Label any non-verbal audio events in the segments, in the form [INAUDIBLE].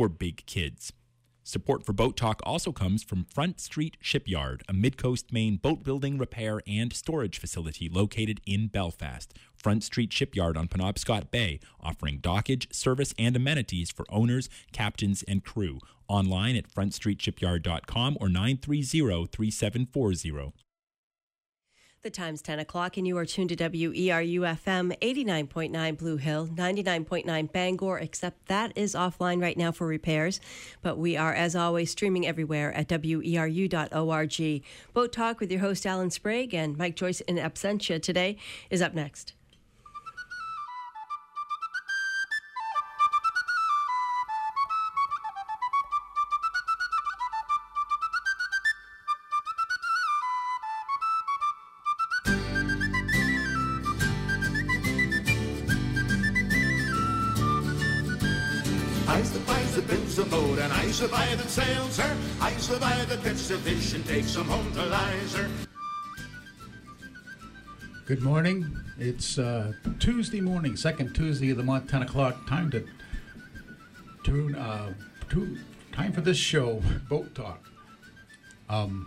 for big kids. Support for Boat Talk also comes from Front Street Shipyard, a Midcoast Maine boat building, repair, and storage facility located in Belfast. Front Street Shipyard on Penobscot Bay, offering dockage, service, and amenities for owners, captains, and crew. Online at frontstreetshipyard.com or 930 3740. The time's 10 o'clock, and you are tuned to WERU FM 89.9 Blue Hill, 99.9 Bangor, except that is offline right now for repairs. But we are, as always, streaming everywhere at weru.org. Boat Talk with your host, Alan Sprague, and Mike Joyce in absentia today is up next. Good morning. It's uh, Tuesday morning, second Tuesday of the month, 10 o'clock. Time to tune, uh, to, time for this show, [LAUGHS] Boat Talk. Um,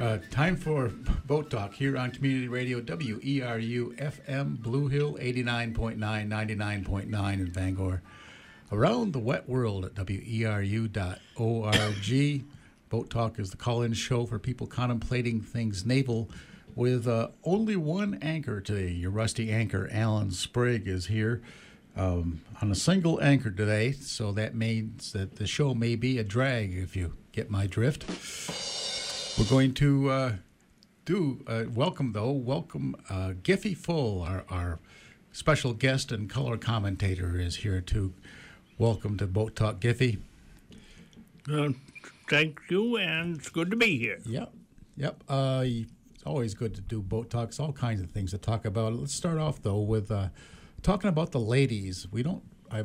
Uh, time for [LAUGHS] Boat Talk here on Community Radio WERU FM Blue Hill 89.9, 99.9 in Bangor. Around the wet world at weru.org. Boat Talk is the call in show for people contemplating things naval with uh, only one anchor today. Your rusty anchor, Alan Sprague, is here. Um, on a single anchor today, so that means that the show may be a drag if you get my drift. We're going to uh, do uh, welcome though. Welcome uh, Giffy Full, our, our special guest and color commentator, is here to welcome to Boat Talk. Giffy. Uh, thank you, and it's good to be here. Yep, yep. Uh, it's always good to do boat talks. All kinds of things to talk about. Let's start off though with uh, talking about the ladies. We don't. I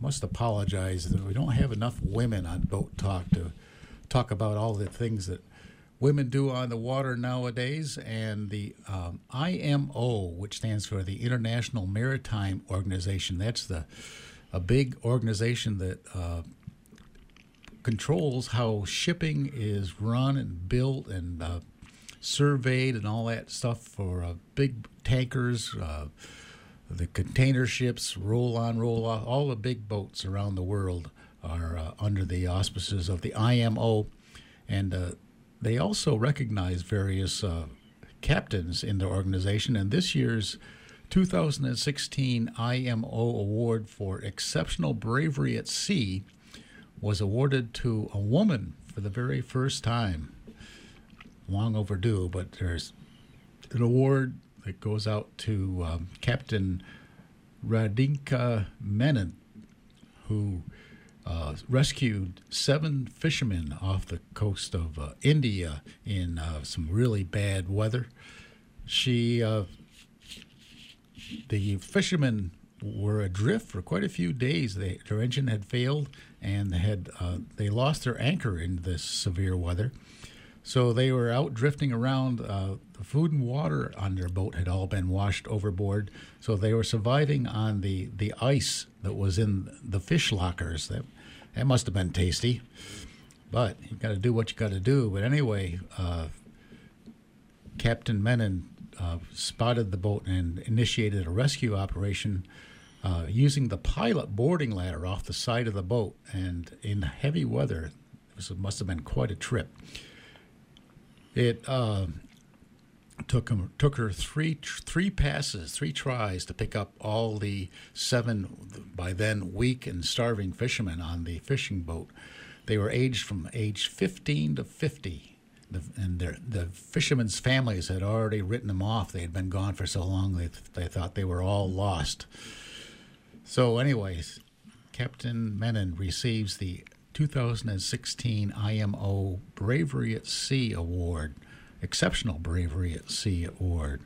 must apologize that we don't have enough women on Boat Talk to talk about all the things that women do on the water nowadays, and the um, IMO, which stands for the International Maritime Organization. That's the a big organization that uh, controls how shipping is run and built and uh, surveyed and all that stuff for uh, big tankers. Uh, the container ships, roll on, roll off, all the big boats around the world are uh, under the auspices of the IMO. And uh, they also recognize various uh, captains in the organization, and this year's 2016 IMO Award for Exceptional Bravery at Sea was awarded to a woman for the very first time. Long overdue, but there's an award that goes out to um, Captain Radhika Menon, who uh, rescued seven fishermen off the coast of uh, India in uh, some really bad weather. She, uh, the fishermen were adrift for quite a few days. They, their engine had failed, and they had uh, they lost their anchor in this severe weather. So they were out drifting around. Uh, the food and water on their boat had all been washed overboard. So they were surviving on the, the ice that was in the fish lockers. That, that must have been tasty. But you got to do what you got to do. But anyway, uh, Captain Menon uh, spotted the boat and initiated a rescue operation uh, using the pilot boarding ladder off the side of the boat. And in heavy weather, this must have been quite a trip. It uh, took him took her three three passes, three tries to pick up all the seven by then weak and starving fishermen on the fishing boat. They were aged from age 15 to 50. The, and their, the fishermen's families had already written them off. They had been gone for so long they, they thought they were all lost. So, anyways, Captain Menon receives the 2016 IMO Bravery at Sea Award, Exceptional Bravery at Sea Award.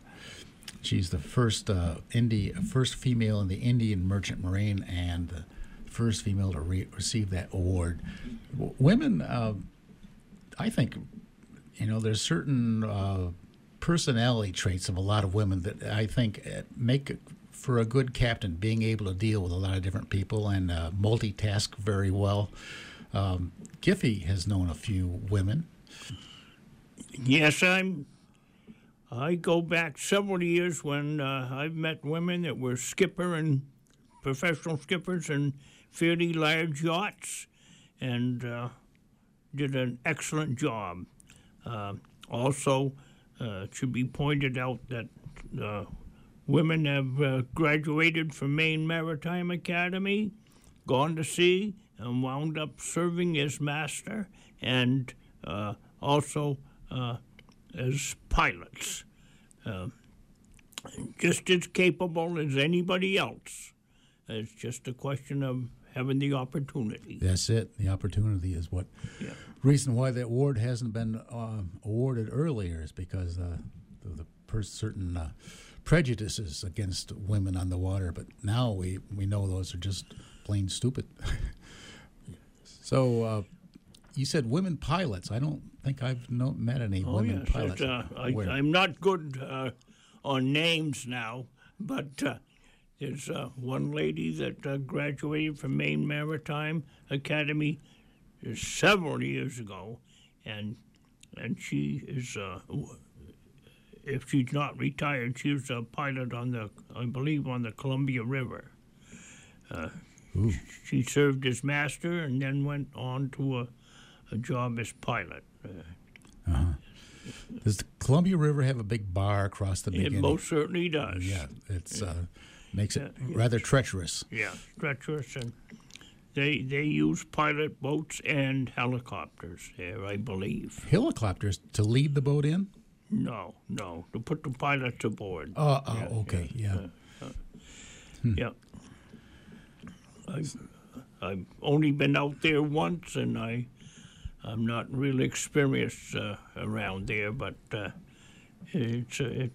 She's the first uh, Indi- first female in the Indian Merchant Marine and the first female to re- receive that award. W- women, uh, I think, you know, there's certain uh, personality traits of a lot of women that I think uh, make for a good captain, being able to deal with a lot of different people and uh, multitask very well. Um, Giffy has known a few women. Yes, I'm. I go back several years when uh, I've met women that were skipper and professional skippers in fairly large yachts, and uh, did an excellent job. Uh, also, uh, it should be pointed out that uh, women have uh, graduated from Maine Maritime Academy, gone to sea, and wound up serving as master, and uh, also uh, as pilots. Uh, just as capable as anybody else. It's just a question of having the opportunity. That's it. The opportunity is what. Yeah. Reason why that award hasn't been uh, awarded earlier is because uh, the, the per- certain uh, prejudices against women on the water. But now we, we know those are just plain stupid. [LAUGHS] so uh, you said women pilots. I don't think I've no, met any Oh, women yes. pilots. it, uh, I, I'm not good uh, on names now, but uh, there's uh, one lady that uh, graduated from Maine Maritime Academy several years ago, and and she is, uh, if she's not retired, she was a pilot on the, I believe, on the Columbia River. Uh, she served as master and then went on to a, a job as pilot. Uh-huh. Does the Columbia River have a big bar across the middle? It most certainly does. yeah, it's uh, makes it Yeah, yeah. rather treacherous. Yeah, treacherous, and they they use pilot boats and helicopters there, I believe. Helicopters to lead the boat in? No, no, to put the pilots aboard. Oh, oh okay, yeah. Yeah. I've, I've only been out there once, and I I'm not really experienced uh, around there, but uh, it's it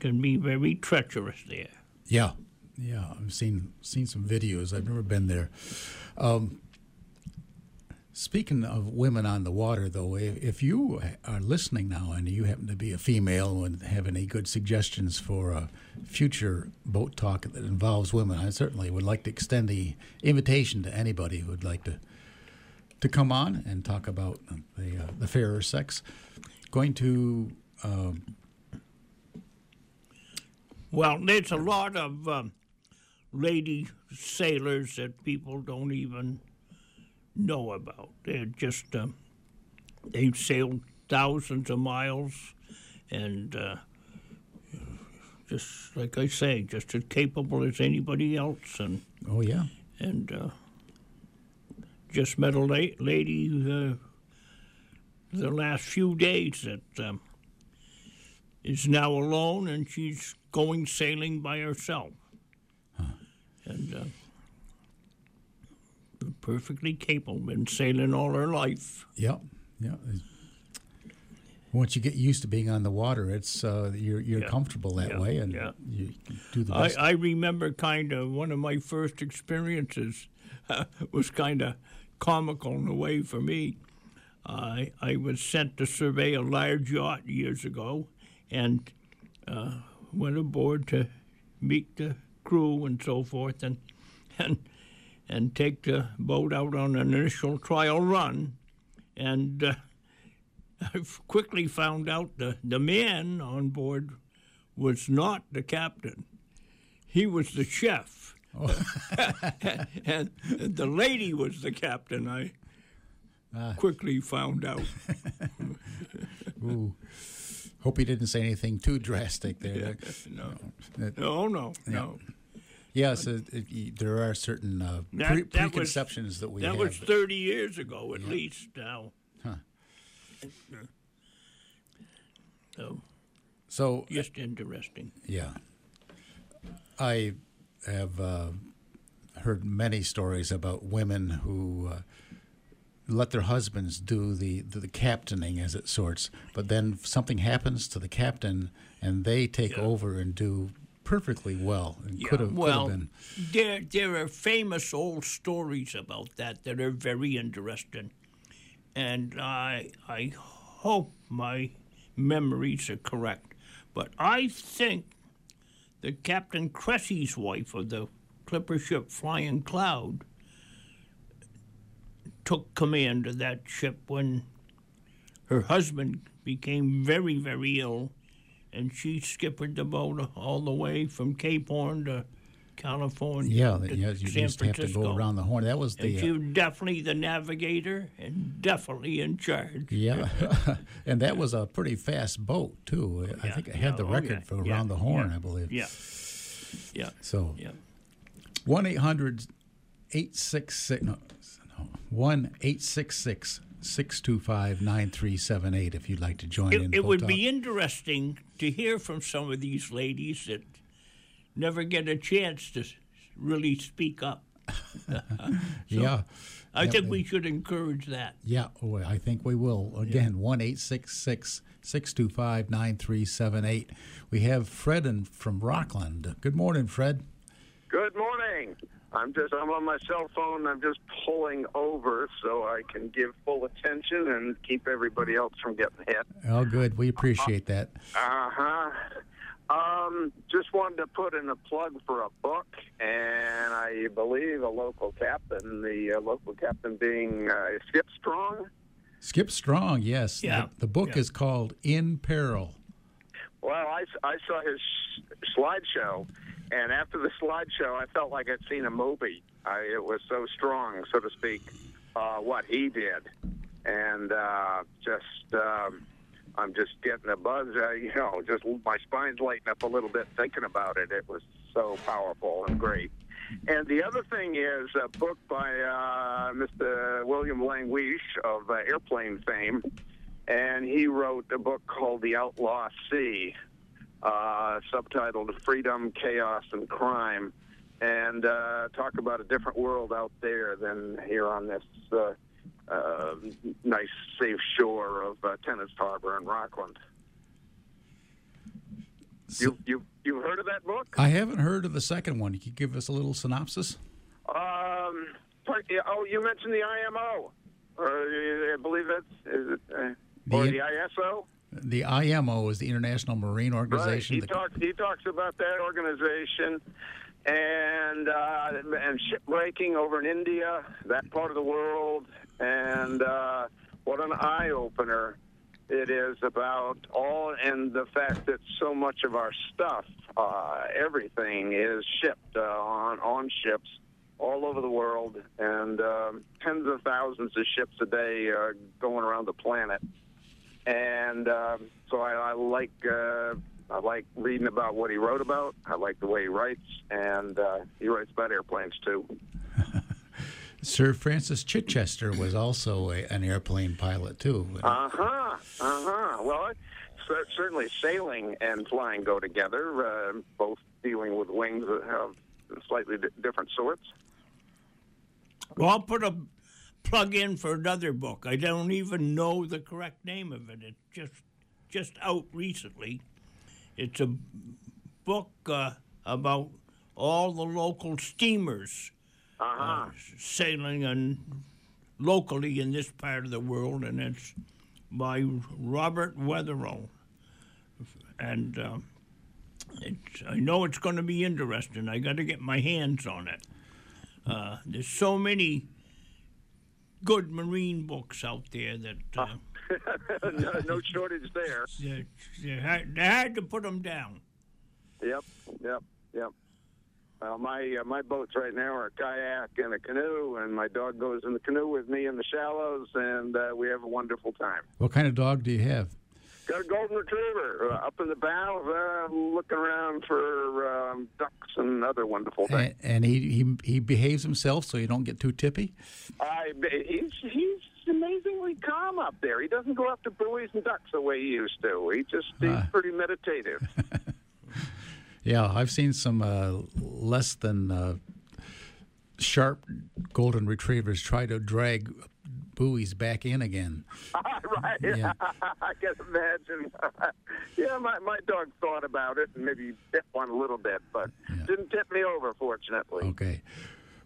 can be very treacherous there. Yeah, yeah. I've seen seen some videos. I've never been there. Um, speaking of women on the water, though, if, you are listening now and you happen to be a female and have any good suggestions for a future boat talk that involves women, I certainly would like to extend the invitation to anybody who would like to to come on and talk about the uh, the fairer sex. Going to um, Well, there's a lot of um, lady sailors that people don't even know about. They're just um, they've sailed thousands of miles, and uh, just like I say, just as capable as anybody else. And oh yeah, and uh, just met a la- lady uh, the last few days that um, is now alone and she's going sailing by herself. And uh, perfectly capable, been sailing all her life. Yep. Yeah. Once you get used to being on the water, it's uh, you're you're Yeah. comfortable that Yeah. way, and Yeah. you do the I, best. I I remember kind of one of my first experiences [LAUGHS] was kind of comical in a way for me. I I was sent to survey a large yacht years ago, and uh, went aboard to meet the crew and so forth, and [LAUGHS] and and take the boat out on an initial trial run, and. Uh, [LAUGHS] I quickly found out the, the man on board was not the captain. He was the chef. [LAUGHS] and the lady was the captain, I quickly found out. [LAUGHS] Ooh. Hope he didn't say anything too drastic there. No, That- no, no, no. Yes, it, it, there are certain uh, That- pre- that was- preconceptions that we That have. was 30 years ago, at least now. Huh. So, so just interesting. Yeah. I have uh, heard many stories about women who uh, let their husbands do the, the, the captaining, as it sorts, but then something happens to the captain and they take over and do perfectly well. And could have well, been. there there are famous old stories about that that are very interesting, and I I hope my memories are correct, but I think the Captain Creesy's wife of the clipper ship Flying Cloud took command of that ship when her husband became very, very ill, and she skippered the boat all the way from Cape Horn to California. Yeah, to yeah you San used to have to go around the horn. That was And the she uh, was definitely the navigator and definitely in charge. yeah, [LAUGHS] and that was a pretty fast boat too. I Yeah, think it yeah, had the oh, record yeah, for yeah, around the horn, yeah, I believe. Yeah, yeah, So yeah. one 866 no, one eight six six six two five nine three seven eight. If you'd like to join in, It, it would Boat be interesting to hear from some of these ladies that never get a chance to really speak up. [LAUGHS] yeah. I Yep, think we should encourage that. Yeah, oh, I think we will. Again, one eight six six six two five nine three seven eight. We have Fred in, from Rockland. Good morning, Fred. Good morning. I'm just I'm on my cell phone. I'm just pulling over so I can give full attention and keep everybody else from getting hit. Oh, good. We appreciate that. Uh huh. Um, just wanted to put in a plug for a book, and I believe a local captain, the uh, local captain being uh, Skip Strong. Skip Strong, yes. The- Yeah, The, book yeah. is called In Peril. Well, I, I saw his slideshow, and after the slideshow, I felt like I'd seen a movie. I, it was so strong, so to speak, uh, what he did, and uh, just um, I'm just getting a buzz. Uh, you know, just my spine's lighting up a little bit thinking about it. It was so powerful and great. And the other thing is a book by uh, Mr. William Langewiesche of uh, airplane fame, and he wrote a book called The Outlaw Sea, uh, subtitled Freedom, Chaos, and Crime, and uh, talk about a different world out there than here on this uh, uh, nice, safe shore of uh, Tenants Harbor in Rockland. You you you heard of that book? I haven't heard of the second one. Can You give us a little synopsis? Um, part- oh, you mentioned the IMO, or uh, I believe that's is it, uh, or The- the ISO. The IMO is the International Marine Right. Organization. He The- talks. He talks about that organization and uh, and shipbreaking over in India, that part of the world, and uh, what an eye opener it is about all and the fact that so much of our stuff, uh, everything, is shipped uh, on on ships all over the world, and um, tens of thousands of ships a day uh, going around the planet and um, so I, I like uh, I like reading about what he wrote about. I like the way he writes, and uh, he writes about airplanes too. [LAUGHS] Sir Francis Chichester was also a, an airplane pilot, too. Uh huh. Uh huh. Well, I, certainly sailing and flying go together. Uh, both dealing with wings of slightly di- different sorts. Well, I'll put a plug in for another book. I don't even know the correct name of it. It's just just out recently. It's a book uh, about all the local steamers uh, sailing and locally in this part of the world, and it's by Robert Wetherill. And um, it's, I know it's going to be interesting. I got to get my hands on it. Uh, there's so many good marine books out there that uh, [LAUGHS] no, no shortage there. [LAUGHS] they're, they're, hard, they're to put them down. Yep. Yep. Yep. Well, my uh, my boats right now are a kayak and a canoe, and my dog goes in the canoe with me in the shallows, and uh, we have a wonderful time. What kind of dog do you have? Got a golden retriever uh, up in the bow, uh, looking around for um, ducks and other wonderful things. And, and he, he he behaves himself so you don't get too tippy? I, he's he's amazingly calm up there. He doesn't go after buoys and ducks the way he used to. He just he's Ah. pretty meditative. [LAUGHS] Yeah, I've seen some uh, less than uh, sharp golden retrievers try to drag buoys back in again. [LAUGHS] right. Yeah. [LAUGHS] I can imagine. [LAUGHS] yeah, my, my dog thought about it and maybe bit one a little bit, but didn't tip me over, fortunately. Okay.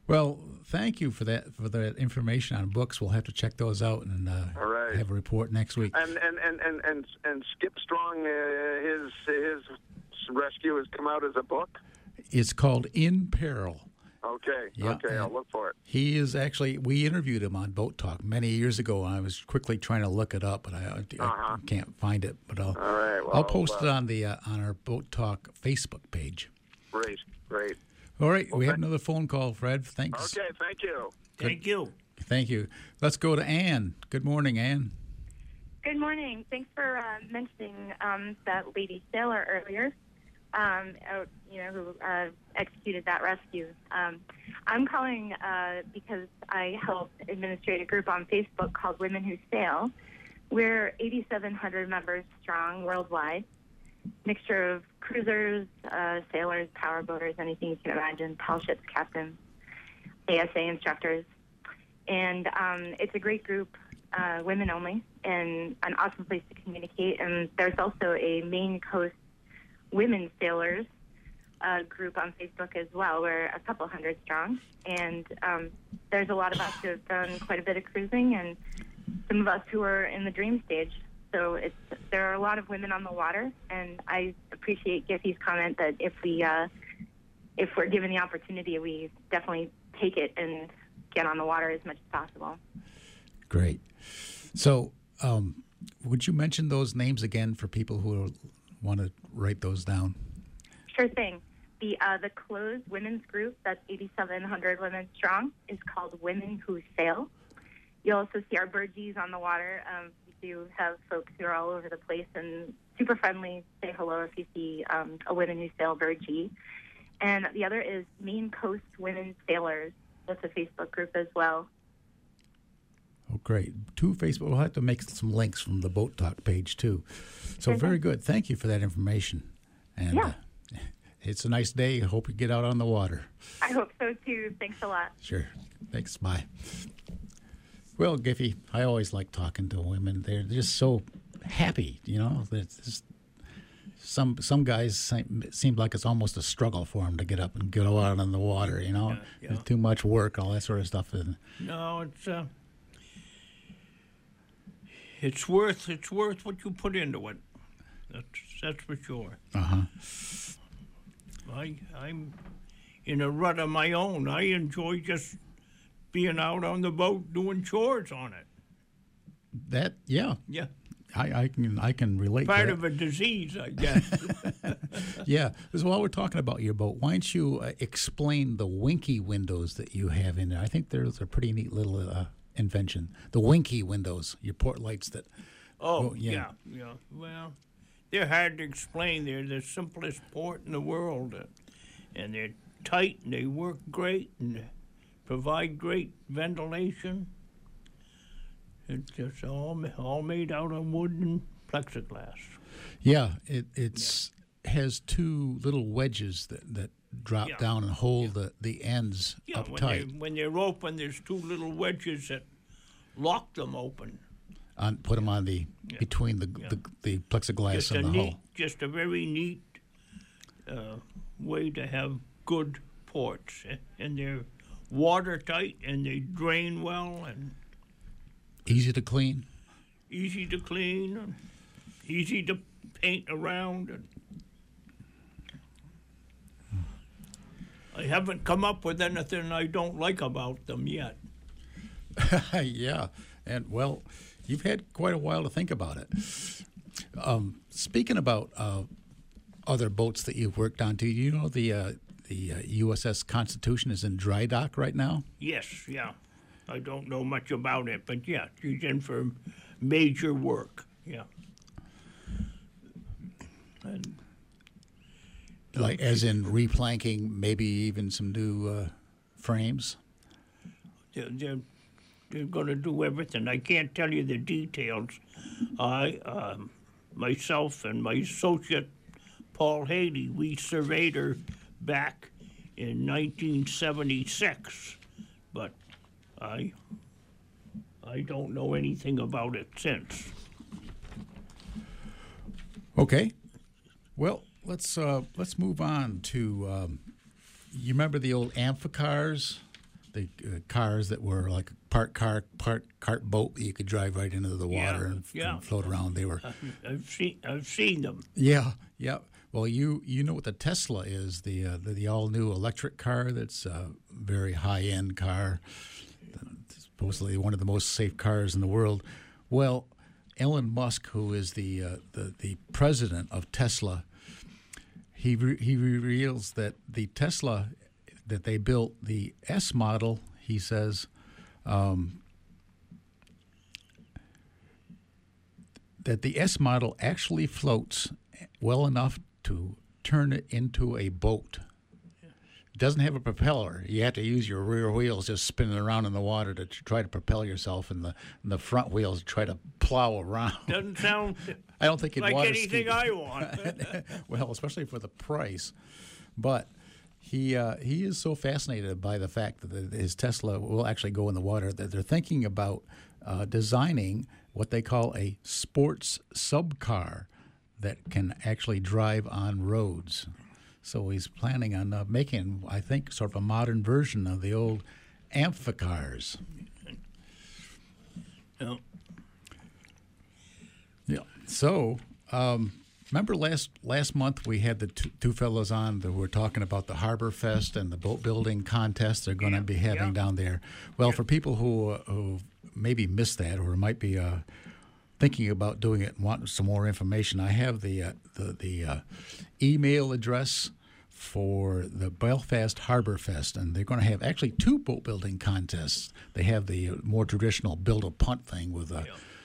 Well, thank you for that for that information on books. We'll have to check those out and uh, All right. have a report next week. And and and and and, and Skip Strong, uh, his his rescue has come out as a book. It's called In Peril. Okay, Yeah, okay, I'll look for it. He is actually, we interviewed him on Boat Talk many years ago, and I was quickly trying to look it up, but I, I- I can't find it. But I'll, Uh-huh. All right, well, I'll post uh, it on the uh, on our Boat Talk Facebook page. Great, great. All right, we have another phone call, Fred. Thanks. Okay, thank you. Thank you. Thank you. Let's go to Anne. Good morning, Anne. Good morning. Thanks for uh, mentioning um, that lady sailor earlier, um, out, you know, who uh, executed that rescue. Um, I'm calling uh, because I help administrate a group on Facebook called Women Who Sail. We're 8,700 members strong worldwide, mixture of cruisers, uh, sailors, power boaters, anything you can imagine, tall ships captains, ASA instructors. And um, it's a great group, uh, women only, and an awesome place to communicate. And there's also a Maine Coast women sailors uh, group on Facebook as well. We're a couple hundred strong, and um, there's a lot of us who have done quite a bit of cruising, and some of us who are in the dream stage. So it's there are a lot of women on the water, and I appreciate Giffy's comment that if we uh, if we're given the opportunity, we definitely take it and get on the water as much as possible. Great. So, um, would you mention those names again for people who want to write those down? Sure thing. The uh, the closed women's group that's 8,700 women strong is called Women Who Sail. You'll also see our birdies on the water. Um, we do have folks who are all over the place and super friendly. Say hello if you see um, a Women Who Sail birdie. And the other is Maine Coast Women Sailors. That's a Facebook group as well. Oh, great. Two Facebook. We'll have to make some links from the Boat Talk page too. So very good. Thank you for that information. And Yeah. uh, [LAUGHS] it's a nice day. Hope you get out on the water. I hope so too. Thanks a lot. Sure. Thanks. Bye. Well, Giffy, I always like talking to women. They're just so happy, you know. It's just, some some guys seem, seem like it's almost a struggle for them to get up and go out on the water, you know. Yeah, It's too much work, all that sort of stuff. And No, it's uh, it's worth it's worth what you put into it. That's that's for sure. uh huh. I I'm in a rut of my own. I enjoy just being out on the boat doing chores on it. That yeah, Yeah, I, I can I can relate. to part of a disease, I guess. [LAUGHS] Yeah. So while we're talking about your boat, why don't you uh, explain the winky windows that you have in there? I think there's a pretty neat little uh, invention. The winky windows, your port lights that. Oh, yeah. yeah. yeah, Well, they're hard to explain. They're the simplest port in the world, uh, and they're tight and they work great and provide great ventilation. It's just all all made out of wood and plexiglass. Yeah, it it's has two little wedges that, that drop Yeah. down and hold the, the ends Yeah, up when tight. they when they're open, there's two little wedges that lock them open. On, put them on the between the, the the plexiglass Just a and the neat, hull. just a very neat uh, way to have good ports, eh, and they're watertight and they drain well and Easy to clean. easy to clean, and easy to paint around. And I haven't come up with anything I don't like about them yet. [LAUGHS] yeah, and well, you've had quite a while to think about it. Um, speaking about uh, other boats that you've worked on, do you know the uh, the uh, USS Constitution is in dry dock right now? Yes, yeah. I don't know much about it, but yeah, she's in for major work. Yeah. And Like, as in replanking, maybe even some new uh, frames. they're, they're, they're going to do everything. I can't tell you the details. I, um, myself, and my associate Paul Haley, we surveyed her back in 1976, but I, I don't know anything about it since. Okay. Well, let's uh, let's move on to. Um, you remember the old amphicars, the uh, cars that were like part car, part cart boat that you could drive right into the Yeah, water and, yeah. and float around. They were. I've seen, I've seen them. Yeah, yeah. Well, you you know what the Tesla is the uh, the, the all new electric car that's a very high end car, supposedly one of the most safe cars in the world. Well, Elon Musk, who is the uh, the the president of Tesla, he re- he reveals that the Tesla that they built, the S model, he says. Um, that the S model actually floats well enough to turn it into a boat. It doesn't have a propeller. You have to use your rear wheels just spinning around in the water to try to propel yourself, and the and the front wheels try to plow around. Doesn't sound [LAUGHS] I don't think like water anything ski- I [LAUGHS] want. [LAUGHS] well, especially for the price. But he uh, he is so fascinated by the fact that his Tesla will actually go in the water that they're thinking about uh, designing what they call a sports subcar that can actually drive on roads. So he's planning on uh, making, I think, sort of a modern version of the old amphicars. No. Yeah. So, um, remember last last month we had the two, two fellows on that were talking about the Harbor Fest and the boat building contest they're going to Yeah, be having yeah. down there. Well, for people who uh, who maybe missed that or might be uh, thinking about doing it and want some more information, I have the uh, the the uh, email address for the Belfast Harbor Fest, and they're going to have actually two boat building contests. They have the more traditional build a punt thing with uh,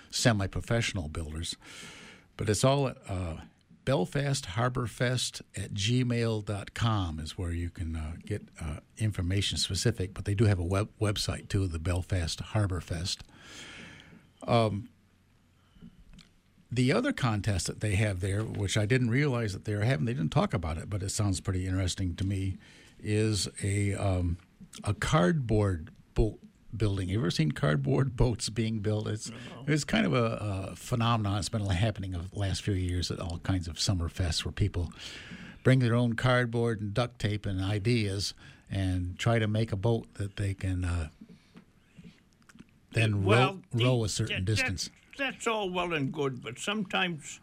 semi professional builders, but it's all at uh, Belfast Harbor Fest at gmail.com is where you can uh, get uh, information specific, but they do have a web website too, the Belfast Harbor Fest. The other contest that they have there, which I didn't realize that they were having, they didn't talk about it, but it sounds pretty interesting to me, is a um, a cardboard boat building. You ever seen cardboard boats being built? It's it's kind of a, a phenomenon. It's been happening over the last few years at all kinds of summer fests where people bring their own cardboard and duct tape and ideas and try to make a boat that they can uh, then row, the- row a certain that- distance. That's, that's all well and good, but sometimes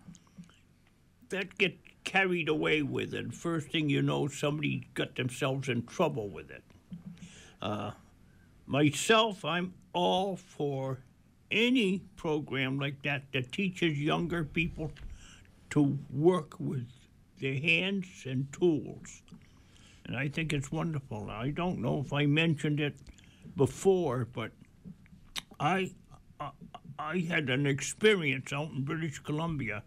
that get carried away with it. First thing you know, somebody got themselves in trouble with it. Uh, myself, I'm all for any program like that that teaches younger people to work with their hands and tools. And I think it's wonderful. I don't know if I mentioned it before, but I, I I had an experience out in British Columbia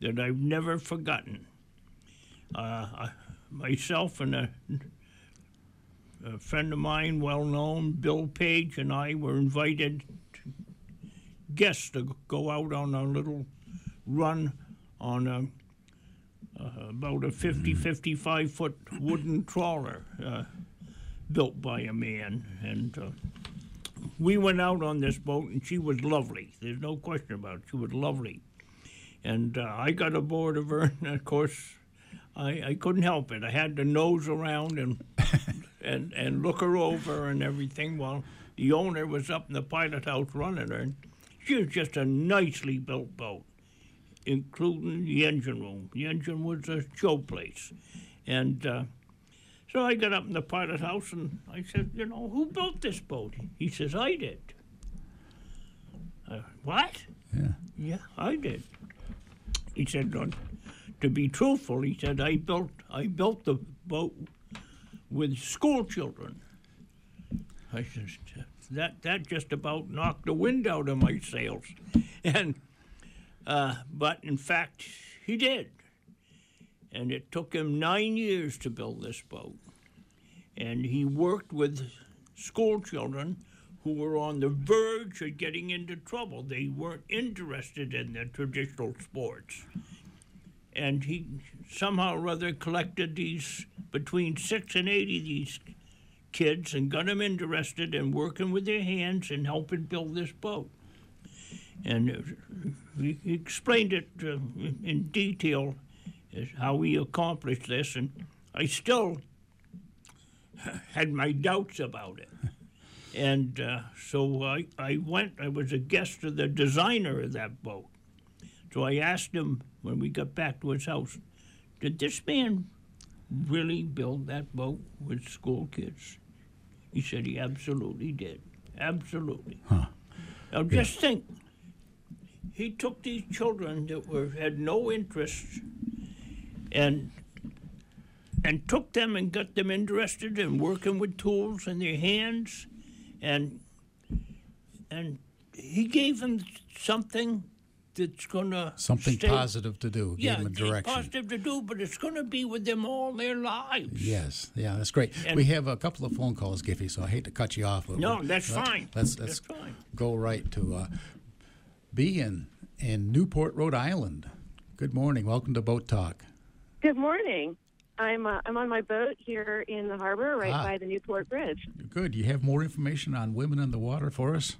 that I've never forgotten. Uh, I, myself and a, a friend of mine, well known, Bill Page, and I were invited to guests to go out on a little run on a, uh, about a 50, 55 foot wooden trawler uh, built by a man. And uh, we went out on this boat, and she was lovely. There's no question about it. She was lovely. And uh, I got aboard of her, [LAUGHS] and of course, I, I couldn't help it. I had to nose around and [LAUGHS] and and look her over and everything while the owner was up in the pilot house running her. And she was just a nicely built boat, including the engine room. The engine was a showplace, and. Uh, so I got up in the pilot house and I said, you know, who built this boat? He says, I did. Uh, what? Yeah. Yeah, I did. He said, to be truthful, he said, I built I built the boat with school children. I said, that that just about knocked the wind out of my sails, [LAUGHS] and uh, but in fact, he did. And it took him nine years to build this boat. And he worked with school children who were on the verge of getting into trouble. They weren't interested in the traditional sports. And he somehow or other collected these between six and eight of these kids and got them interested in working with their hands and helping build this boat. And he explained it uh, in- in detail as how he accomplished this, and I still had my doubts about it. And uh, so I, I went, I was a guest of the designer of that boat. So I asked him when we got back to his house, did this man really build that boat with school kids? He said he absolutely did. Absolutely. Huh. Now just think. He took these children that were had no interest and and took them and got them interested in working with tools in their hands and and he gave them something that's gonna Something stay- positive to do. yeah, Give them a direction. positive to do, but it's gonna be with them all their lives. Yes, yeah, that's great. And- we have a couple of phone calls, Giffy, so I hate to cut you off. but No, that's let- fine. Let's That's let's fine. go right to uh, B in in Newport, Rhode Island. Good morning. Welcome to Boat Talk. Good morning. I'm uh, I'm on my boat here in the harbor, right Ah. by the Newport Bridge. Good. You have more information on women in the water for us?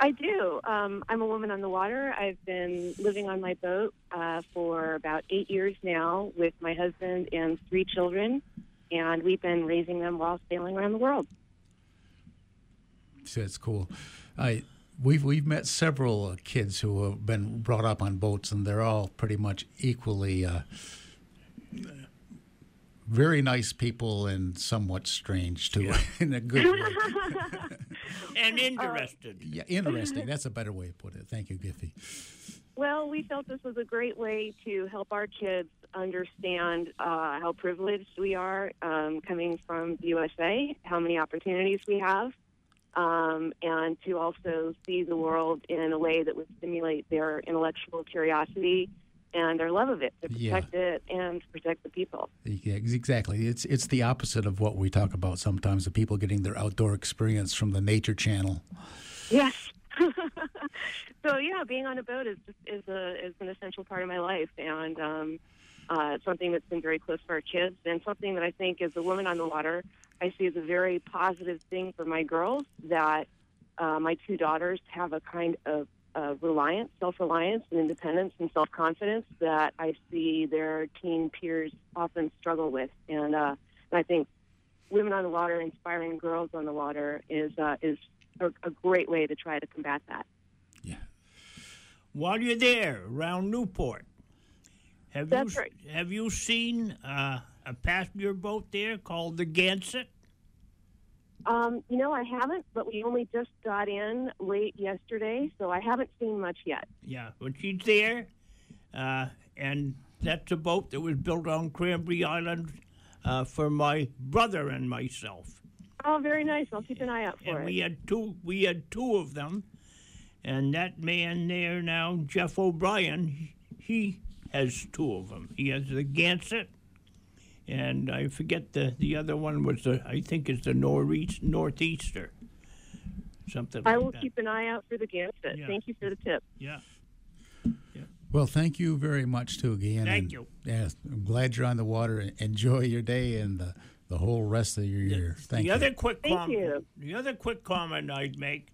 I do. Um, I'm a woman on the water. I've been living on my boat uh, for about eight years now with my husband and three children, and we've been raising them while sailing around the world. So That's cool. I we've we've met several uh, kids who have been brought up on boats, and they're all pretty much equally uh, very nice people and somewhat strange too, [LAUGHS] in a good way. [LAUGHS] And interested. Yeah, interesting. That's a better way to put it. Thank you, Giffy. Well, we felt this was a great way to help our kids understand uh, how privileged we are um, coming from the USA, how many opportunities we have, um, and to also see the world in a way that would stimulate their intellectual curiosity and their love of it, to Yeah. protect it and to protect the people. Yeah, exactly. It's it's the opposite of what we talk about sometimes. The people getting their outdoor experience from the Nature Channel. Yes. [LAUGHS] so yeah, being on a boat is just, is a is an essential part of my life, and um, uh, it's something that's been very close for our kids, and something that I think as a woman on the water, I see as a very positive thing for my girls. That uh, my two daughters have a kind of uh, reliance, self-reliance, and independence and self-confidence that I see their teen peers often struggle with, and, uh, and I think women on the water, inspiring girls on the water, is uh, is a, a great way to try to combat that. Yeah. While you're there around Newport, have That's you right. have you seen uh, a passenger boat there called the Gansett? Um, you know, I haven't, but we only just got in late yesterday, so I haven't seen much yet. Yeah, but she's there, uh, and that's a boat that was built on Cranberry Island uh, for my brother and myself. Oh, very nice. I'll keep an eye out for and it. we had two. We had two of them, and that man there now, Jeff O'Brien, he- he has two of them. He has the Gansett, and I forget the the other one was the I think it's the northeast northeaster, something like I will that. keep an eye out for the Gansett. Yeah. Thank you for the tip. yeah. Well, thank you very much, too, again. Thank and, you. Yes, I'm glad you're on the water. Enjoy your day and the, the whole rest of your year. Thank the you. other quick Thank comment. you. The other quick comment I'd make.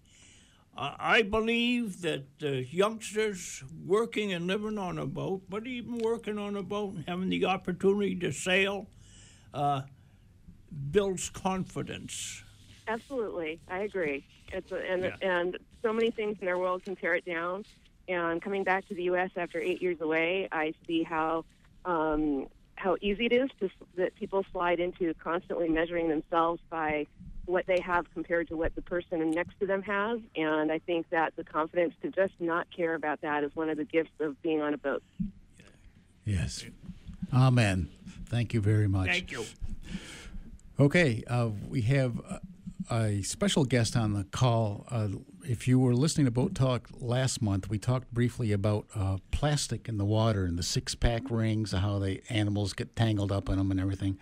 Uh, I believe that the youngsters working and living on a boat, but even working on a boat and having the opportunity to sail, uh, builds confidence. Absolutely, I agree. It's a, and Yeah. and so many things in our world can tear it down. And coming back to the U.S. after eight years away, I see how um, how easy it is to, that people slide into constantly measuring themselves by what they have compared to what the person next to them has. And I think that the confidence to just not care about that is one of the gifts of being on a boat. Yes. Amen. Thank you very much. Thank you. Okay, uh, we have a, a special guest on the call. Uh, if you were listening to Boat Talk last month, we talked briefly about uh, plastic in the water and the six pack rings, how the animals get tangled up in them and everything.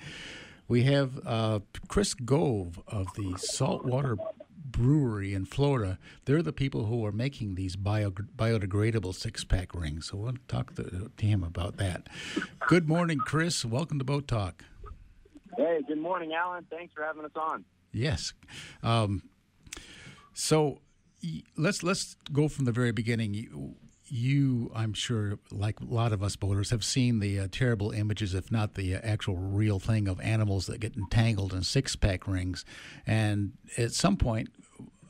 We have uh, Chris Gove of the Saltwater Brewery in Florida. They're the people who are making these bio, biodegradable six pack rings. So we'll talk to, to him about that. Good morning, Chris. Welcome to Boat Talk. Hey, good morning, Alan. Thanks for having us on. Yes. Um, so let's let's go from the very beginning. You, I'm sure, like a lot of us boaters, have seen the uh, terrible images, if not the uh, actual real thing, of animals that get entangled in six pack rings. And at some point,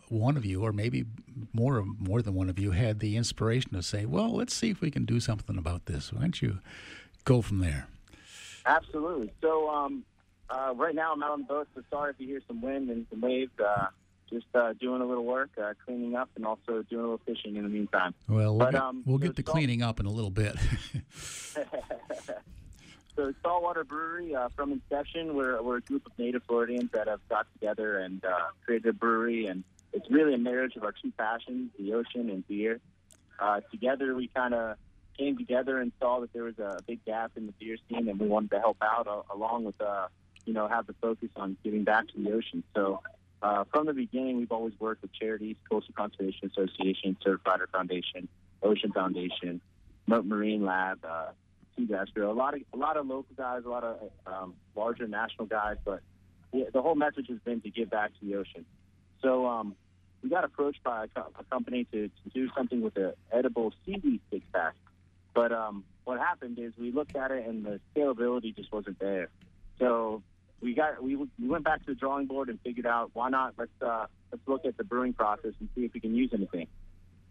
one of you, or maybe more more than one of you, had the inspiration to say, "Well, let's see if we can do something about this." Why don't you go from there? Absolutely. So um, uh, right now I'm out on the boat, so sorry if you hear some wind and some waves. Uh, just uh, doing a little work, uh, cleaning up, and also doing a little fishing in the meantime. Well, we'll But, get, um, we'll get to salt- cleaning up in a little bit. [LAUGHS] So Saltwater Brewery, uh, from inception, we're, we're a group of native Floridians that have got together and uh, created a brewery, and it's really a marriage of our two passions, the ocean and beer. Uh, together, we kind of came together and saw that there was a big gap in the beer scene, and we wanted to help out uh, along with, uh, you know, have the focus on giving back to the ocean. So uh, from the beginning, we've always worked with charities, Coastal Conservation Association, Surfrider Foundation, Ocean Foundation, Marine Lab, uh, Grill. A lot of a lot of local guys, a lot of um, larger national guys, but the, the whole message has been to give back to the ocean. So um, we got approached by a, co- a company to, to do something with an edible seaweed six pack. But um, what happened is we looked at it and the scalability just wasn't there. So we got we, we went back to the drawing board and figured out why not let's uh, let's look at the brewing process and see if we can use anything.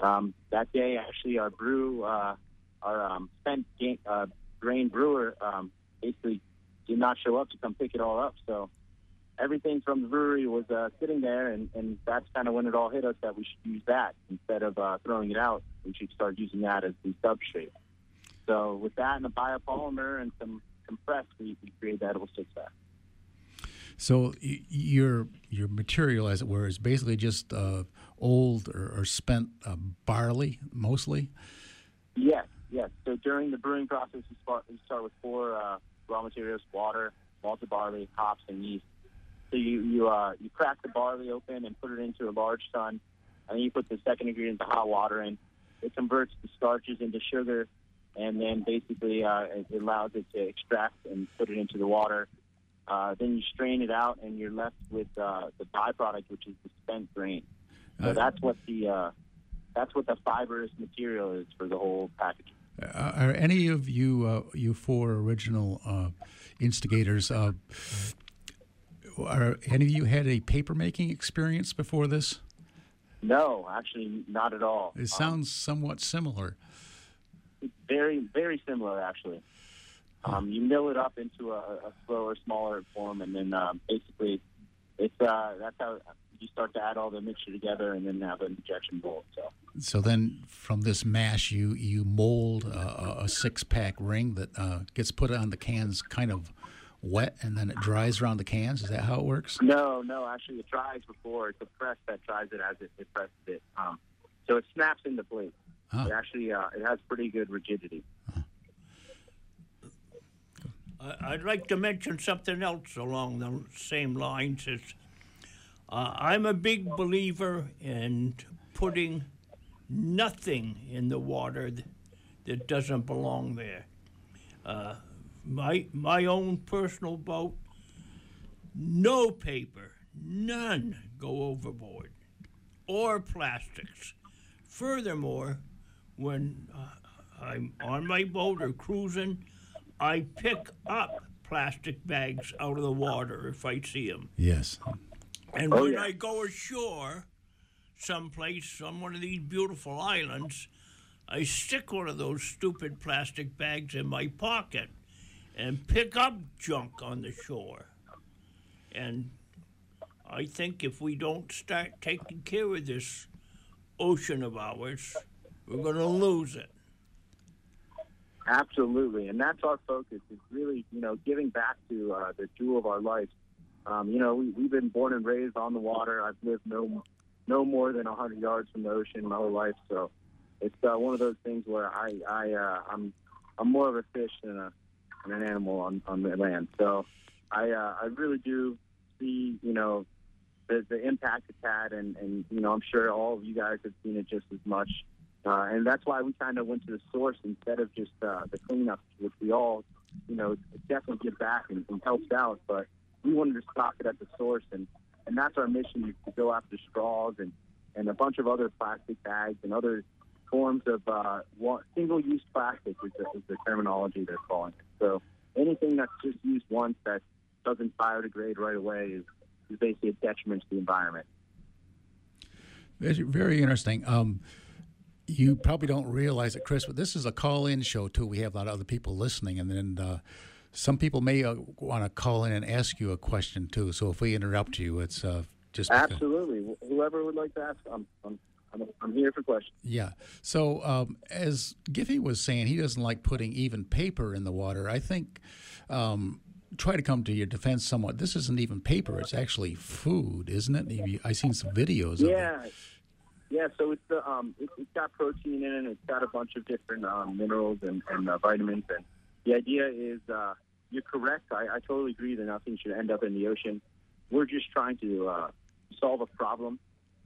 Um, that day, actually, our brew, uh, our um, spent ga- uh, grain brewer, um, basically did not show up to come pick it all up. So everything from the brewery was uh, sitting there, and, and that's kind of when it all hit us that we should use that instead of uh, throwing it out. We should start using that as the substrate. So with that and a biopolymer and some compressed, we, we created the edible six pack. So your your material, as it were, is basically just uh, old or, or spent uh, barley, mostly. Yes, yes. So during the brewing process, we start, start with four uh, raw materials: water, malted barley, hops, and yeast. So you you uh, you crack the barley open and put it into a large sun, and then you put the second ingredient, the hot water, in. It converts the starches into sugar, and then basically uh, it allows it to extract and put it into the water. Uh, then you strain it out, and you're left with uh, the byproduct, which is the spent grain. So Uh, that's what the uh, that's what the fibrous material is for the whole package. Are any of you uh, you four original uh, instigators? Uh, are any of you had a paper making experience before this? No, actually, not at all. It Um, sounds somewhat similar. very, very similar, actually. Um, you mill it up into a, a slower, smaller form, and then um, basically, it's uh, that's how you start to add all the mixture together, and then have an injection mold. So So then, from this mash, you you mold a, a six pack ring that uh, gets put on the cans, kind of wet, and then it dries around the cans. Is that how it works? no, no, actually, it dries before. It's a press that dries it as it, it presses it. Um, so it snaps into place. Huh. It actually uh, it has pretty good rigidity. I- I'd like to mention something else along the same lines. Is uh, I'm a big believer in putting nothing in the water th- that doesn't belong there. Uh, my my own personal boat, no paper, none go overboard, or plastics. Furthermore, when uh, I'm on my boat or cruising, I pick up plastic bags out of the water if I see them. Yes. And Oh, when yeah. I go ashore, someplace on one of these beautiful islands, I stick one of those stupid plastic bags in my pocket and pick up junk on the shore. And I think if we don't start taking care of this ocean of ours, we're going to lose it. Absolutely, and that's our focus. Is really, you know, giving back to uh, the jewel of our life. Um, you know, we, we've been born and raised on the water. I've lived no, no more than a 100 yards from the ocean my whole life. So it's uh, one of those things where I, I, uh, I'm, I'm more of a fish than a, than an animal on, on the land. So I, uh, I really do see, you know, the, the impact it's had, and, and you know, I'm sure all of you guys have seen it just as much. Uh, and that's why we kind of went to the source instead of just uh, the cleanup, which we all, you know, definitely give back and, and helps out. But we wanted to stop it at the source, and, and that's our mission is to go after straws and, and a bunch of other plastic bags and other forms of uh, single-use plastic is the, is the terminology they're calling it. So anything that's just used once that doesn't biodegrade right away is, is basically a detriment to the environment. Very interesting. Um, you probably don't realize it, Chris, but this is a call-in show too. We have a lot of other people listening, and then uh, some people may uh, want to call in and ask you a question too. So if we interrupt you, it's uh, just Absolutely. Wh- Whoever would like to ask, I'm, I'm, I'm, here for questions. Yeah. So um, as Giffy was saying, he doesn't like putting even paper in the water. I think um, try to come to your defense somewhat. This isn't even paper; it's actually food, isn't it? You- I seen some videos of it. Yeah. Yeah, so it's the um, it, it's got protein in it. It's got a bunch of different um, minerals and, and uh, vitamins. And the idea is, uh, you're correct. I, I totally agree that nothing should end up in the ocean. We're just trying to uh, solve a problem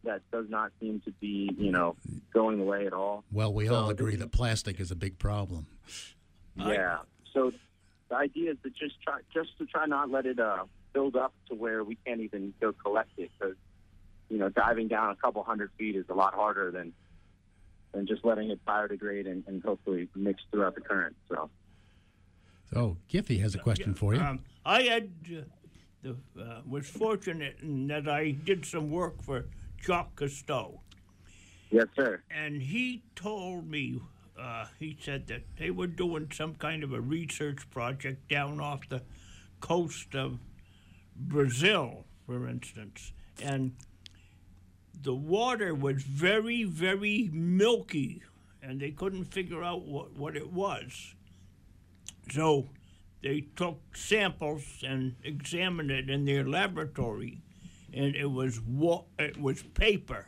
that does not seem to be, you know, going away at all. Well, we all So agree that plastic is a big problem. Yeah. So the idea is to just try, just to try not let it uh, build up to where we can't even go collect it because you know diving down a couple hundred feet is a lot harder than than just letting it biodegrade and, and hopefully mix throughout the current. So So Giffy has a question for you. Um, I had uh, the uh, was fortunate in that I did some work for Jacques Cousteau, yes, sir. and he told me uh, he said that they were doing some kind of a research project down off the coast of Brazil, for instance, and the water was very, very milky, and they couldn't figure out what, what it was. So they took samples and examined it in their laboratory, and it was wa- it was paper.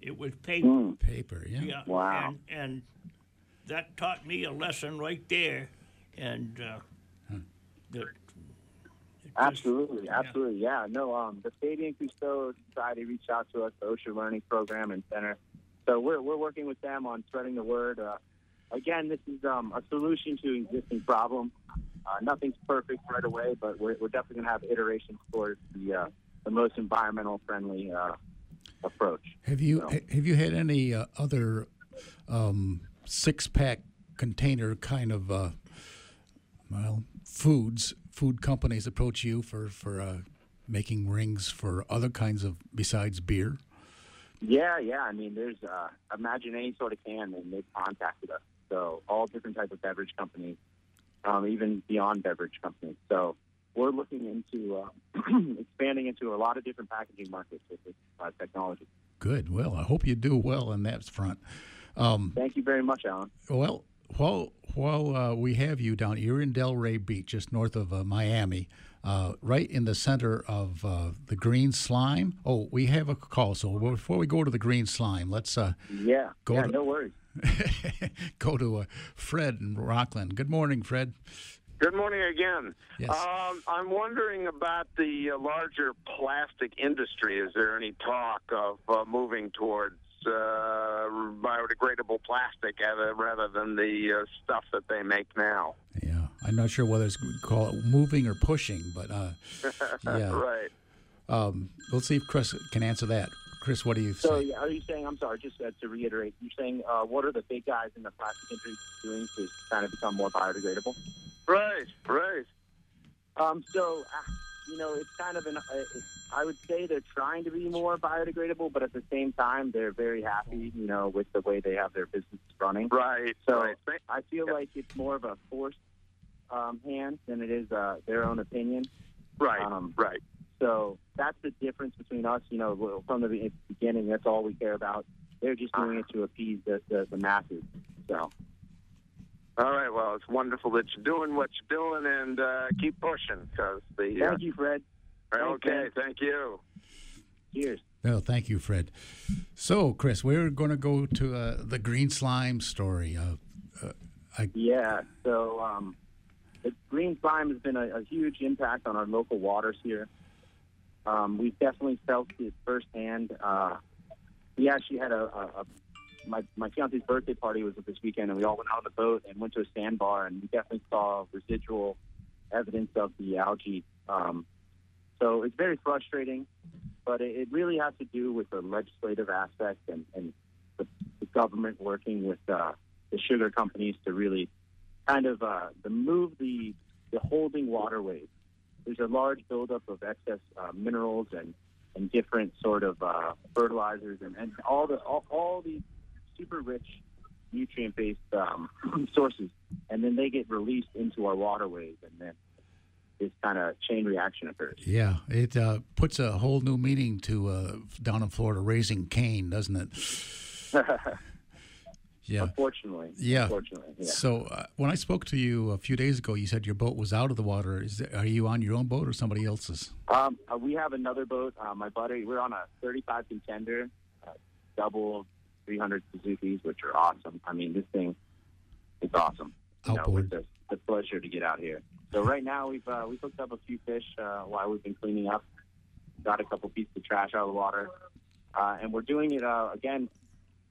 It was paper. Paper, yeah. Yeah. Wow. And, and that taught me a lesson right there, and uh, that. it just- Absolutely, absolutely, yeah. No, um, the Fabien Cousteau Society reached out to us, the Ocean Learning Program and Center. So we're we're working with them on spreading the word. Uh, again, this is um, a solution to an existing problem. Uh, nothing's perfect right away, but we're, we're definitely going to have iterations towards the uh, the most environmental friendly uh, approach. Have you So- have you had any uh, other um, six pack container kind of uh, well foods food companies approach you for for uh, making rings for other kinds of besides beer? Yeah, yeah. I mean, there's uh, imagine any sort of can, and they've contacted us. So all different types of beverage companies, um, even beyond beverage companies. So we're looking into uh, [CLEARS THROAT] expanding into a lot of different packaging markets with this uh, technology. Good. Well, I hope you do well on that front. Um, Thank you very much, Alan. Well, while while uh, we have you down, you're in Delray Beach, just north of uh, Miami, uh, right in the center of uh, the green slime. Oh, we have a call. So before we go to the green slime, let's uh, Yeah, Go yeah, to- no worries. [LAUGHS] go to uh, Fred in Rockland. Good morning, Fred. Good morning again. Yes. Um, I'm wondering about the uh, larger plastic industry. Is there any talk of uh, moving towards uh, biodegradable plastic rather than the uh, stuff that they make now? Yeah, I'm not sure whether it's call it moving or pushing, but uh, [LAUGHS] yeah. right. Um, let's see if Chris can answer that. Chris, what do you So, say? yeah, are you saying? I'm sorry, just uh, to reiterate, you're saying uh, what are the big guys in the plastic industry doing to kind of become more biodegradable? Right, right. Um, so, uh, you know, it's kind of an. Uh, I would say they're trying to be more biodegradable, but at the same time, they're very happy, you know, with the way they have their business running. Right. So right. I feel like it's more of a forced um, hand than it is uh, their own opinion. Right. Um, right. So that's the difference between us. You know, from the beginning, that's all we care about. They're just doing it to appease the, the, the masses. So All right. Well, it's wonderful that you're doing what you're doing, and uh, keep pushing because the. Uh, thank you, Fred. Thanks, okay. man. Thank you. Cheers. No, thank you, Fred. So, Chris, we're going to go to uh, the green slime story. Uh, uh, I, Yeah. So um, the green slime has been a, a huge impact on our local waters here. Um, we've definitely felt it firsthand. Uh, we actually had a, a, a my my fiance's birthday party was this weekend, and we all went out on the boat and went to a sandbar, and we definitely saw residual evidence of the algae. Um, so it's very frustrating, but it, it really has to do with the legislative aspect and, and the, the government working with uh, the sugar companies to really kind of uh, to move the the holding waterways. There's a large buildup of excess uh, minerals and and different sort of uh, fertilizers and, and all the all, all these super rich nutrient-based um, [CLEARS THROAT] sources, and then they get released into our waterways, and then this kind of chain reaction occurs. Yeah, it uh, puts a whole new meaning to uh, down in Florida raising cane, doesn't it? [LAUGHS] Yeah. Unfortunately. Yeah. Unfortunately. Yeah. So uh, when I spoke to you a few days ago, you said your boat was out of the water. Is there, are you on your own boat or somebody else's? Um, uh, we have another boat. Uh, my buddy, we're on a 35 contender, uh, double 300 Suzuki's, which are awesome. I mean, this thing, is awesome. You know, it's a, a pleasure to get out here. So right now we've uh, we've hooked up a few fish uh, while we've been cleaning up. Got a couple pieces of trash out of the water, uh, and we're doing it uh, again.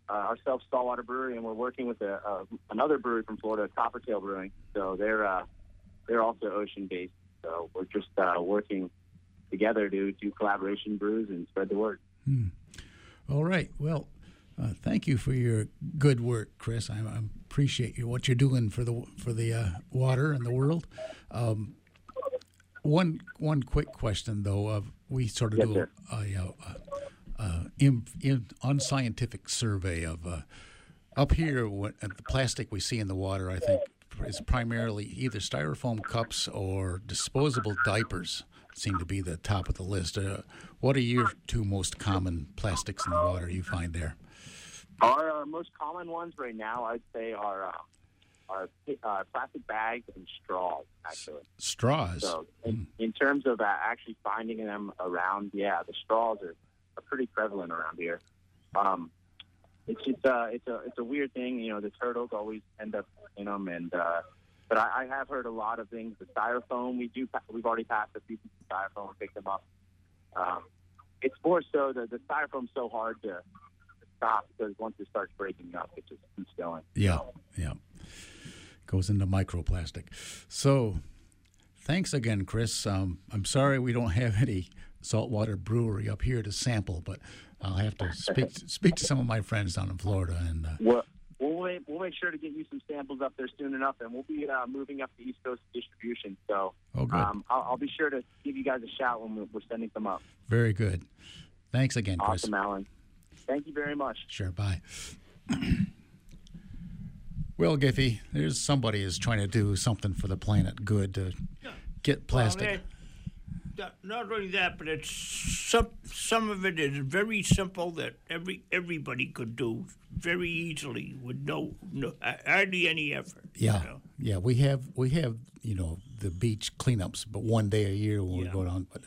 Uh, ourselves, Saltwater Brewery, and we're working with a, another brewery from Florida, Coppertail Brewing. So they're uh, they're also ocean based. So we're just uh, working together to do collaboration brews and spread the word. All right. Well, uh, thank you for your good work, Chris. I, I appreciate you what you're doing for the for the uh, water and the world. Um, one one quick question though. Uh, we sort of Yes, do a, a, in, in, unscientific survey of uh, up here. What uh, the plastic we see in the water, I think, is primarily either styrofoam cups or disposable diapers. Seem to be the top of the list. Uh, what are your two most common plastics in the water you find there? Our, our most common ones right now, I'd say, are uh, are uh, plastic bags and straws. Actually, Straws. so in, in terms of uh, actually finding them around, yeah, the straws are, are pretty prevalent around here. Um, it's just uh, it's a it's a weird thing. You know, the turtles always end up in them, and uh, but I, I have heard a lot of things. The styrofoam, we do we've already passed a few pieces of styrofoam and picked them up. Um, it's more so the the styrofoam's so hard to stop because once it starts breaking up, it just keeps going. Yeah, yeah. Goes into microplastic. So, thanks again, Chris. Um, I'm sorry we don't have any saltwater brewery up here to sample, but I'll have to speak [LAUGHS] speak to some of my friends down in Florida. And uh, Well, we'll make, we'll make sure to get you some samples up there soon enough, and we'll be uh, moving up the East Coast distribution. So Oh, um, I'll, I'll be sure to give you guys a shout when we're, we're sending them up. very good. Thanks again, Chris. Awesome, Alan. Thank you very much. Sure. Bye. [CLEARS THROAT] well, Giffy, there's somebody is trying to do something for the planet good to get plastic. Well, that- not only that, but it's some some of it is very simple that every everybody could do very easily with no, no hardly any effort. you Yeah, know. yeah. We have we have you know the beach cleanups, but one day a year when we go down. But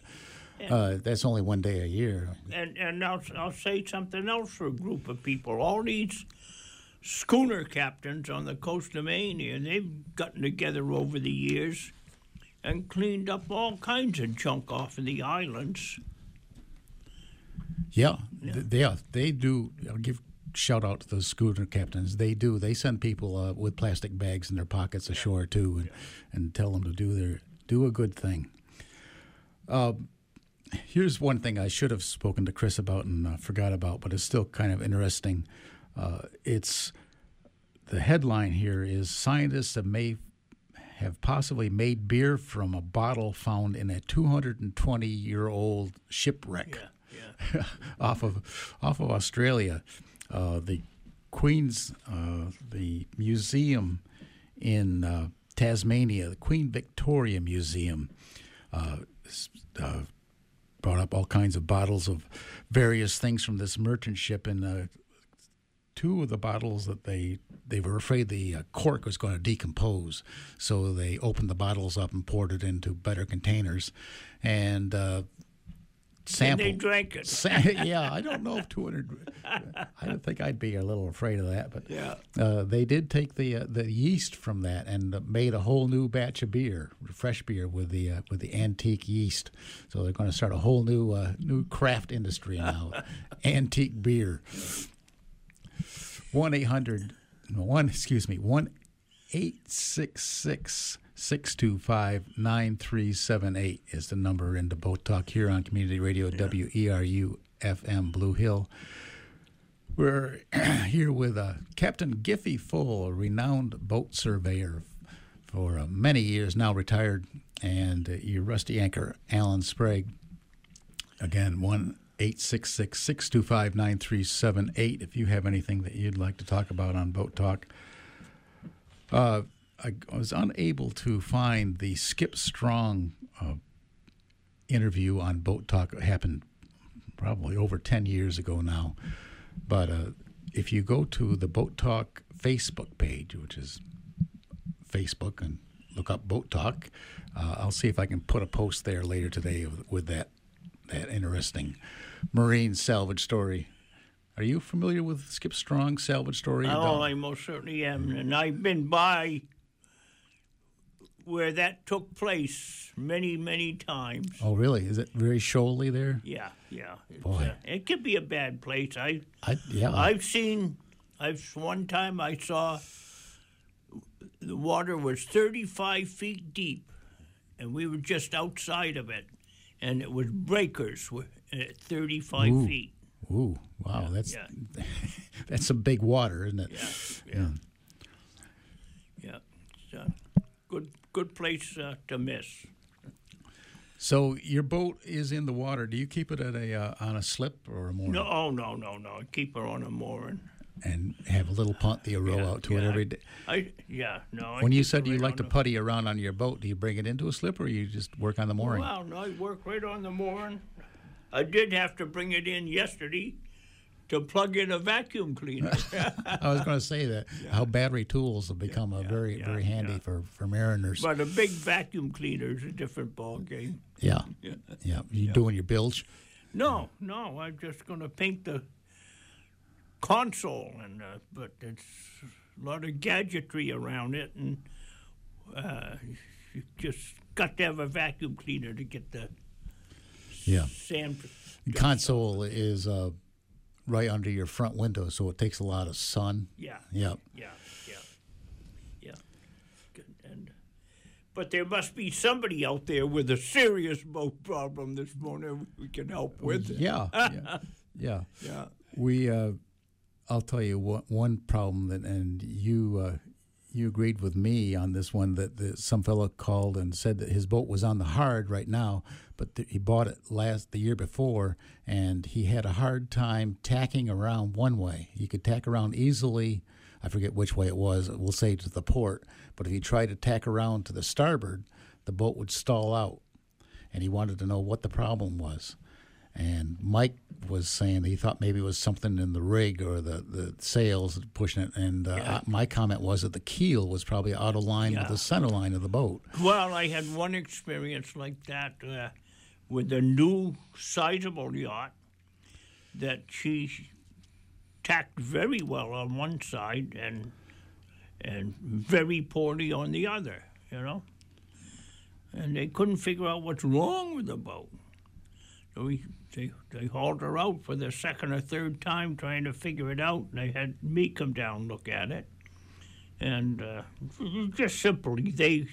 uh, that's only one day a year. And and I'll I'll say something else for a group of people. All these schooner captains on the coast of Maine here, they've gotten together over the years and cleaned up all kinds of junk off of the islands. Yeah, th- they are. They do. I'll give shout out to those schooner captains. They do. They send people uh, with plastic bags in their pockets ashore too, and, and tell them to do their do a good thing. Um, here's one thing I should have spoken to Chris about and uh, forgot about, but it's still kind of interesting. Uh, it's the headline here is scientists have may have possibly made beer from a bottle found in a 220 year old shipwreck [LAUGHS] off of off of Australia. Uh, the Queen's uh, the museum in uh, Tasmania, the Queen Victoria Museum, uh, uh, brought up all kinds of bottles of various things from this merchant ship, and uh, two of the bottles that they they were afraid the uh, cork was going to decompose, so they opened the bottles up and poured it into better containers, and. Uh, And they drank it. Sa- [LAUGHS] yeah, I don't know if 200. I don't think I'd be a little afraid of that, but Yeah. uh, they did take the uh, the yeast from that and made a whole new batch of beer, fresh beer with the uh, with the antique yeast. So they're going to start a whole new uh, new craft industry now, [LAUGHS] antique beer. One eight hundred one excuse me one eight six six. 625-9378 is the number in the boat talk here on community radio WERU FM Blue Hill. We're [CLEARS THROAT] here with uh, Captain Giffy Full, a renowned boat surveyor for uh, many years, now retired, and uh, your rusty anchor, Alan Sprague. Again, one 866 625 9378 if you have anything that you'd like to talk about on Boat Talk. I, I was unable to find the Skip Strong uh, interview on Boat Talk. It happened probably over 10 years ago now. But uh, if you go to the Boat Talk Facebook page, which is Facebook, and look up Boat Talk, uh, I'll see if I can put a post there later today with, with that that interesting marine salvage story. Are you familiar with Skip Strong's salvage story? Oh, I most certainly am, and I've been by where that took place many, many times. Oh, really? Is it very shoaly there? Yeah, yeah. Boy. uh, it could be a bad place. I, I yeah. I've seen. I've one time I saw the water was 35 feet deep, and we were just outside of it, and it was breakers were at 35 Ooh. feet. Ooh, wow, that's yeah. [LAUGHS] that's some big water, isn't it? Yeah, yeah, yeah. It's a good, place uh, to miss. So your boat is in the water. Do you keep it at a uh, on a slip or a mooring? No, oh, no, no, no. Keep her on a mooring. And have a little punt that you row out to it every day. I yeah no. I When you said you right like to putty around on your boat, do you bring it into a slip or you just work on the mooring? Well, no, I work right on the mooring. I did have to bring it in yesterday to plug in a vacuum cleaner. I was going to say that [LAUGHS] how battery tools have become a very very handy for for mariners. but a big vacuum cleaner is a different ball game. yeah, [LAUGHS] Yeah. yeah. You doing your bilge? No, no, I'm just going to paint the console, and uh, but it's a lot of gadgetry around it, and uh, you just got to have a vacuum cleaner to get the Yeah. sand. Console is uh, right under your front window, so it takes a lot of sun. Yeah. Yep. Yeah, yeah, yeah. Good. And but there must be somebody out there with a serious boat problem this morning we can help with. Yeah, [LAUGHS] yeah, yeah. Yeah. We, uh, I'll tell you what, one problem that, and you, uh, you agreed with me on this one that the, some fellow called and said that his boat was on the hard right now, but th- he bought it last the year before, and he had a hard time tacking around one way. You could tack around easily. I forget which way it was. We'll say to the port, but if you tried to tack around to the starboard, the boat would stall out and he wanted to know what the problem was. And Mike was saying that he thought maybe it was something in the rig or the, the sails pushing it. And uh, Yeah. my comment was that the keel was probably out of line with the center line of the boat. Well, I had one experience like that uh, with a new sizable yacht that she tacked very well on one side and and very poorly on the other, you know. And they couldn't figure out what's wrong with the boat. So we, they, they hauled her out for the second or third time trying to figure it out. And they had me come down and look at it. And uh, just simply, they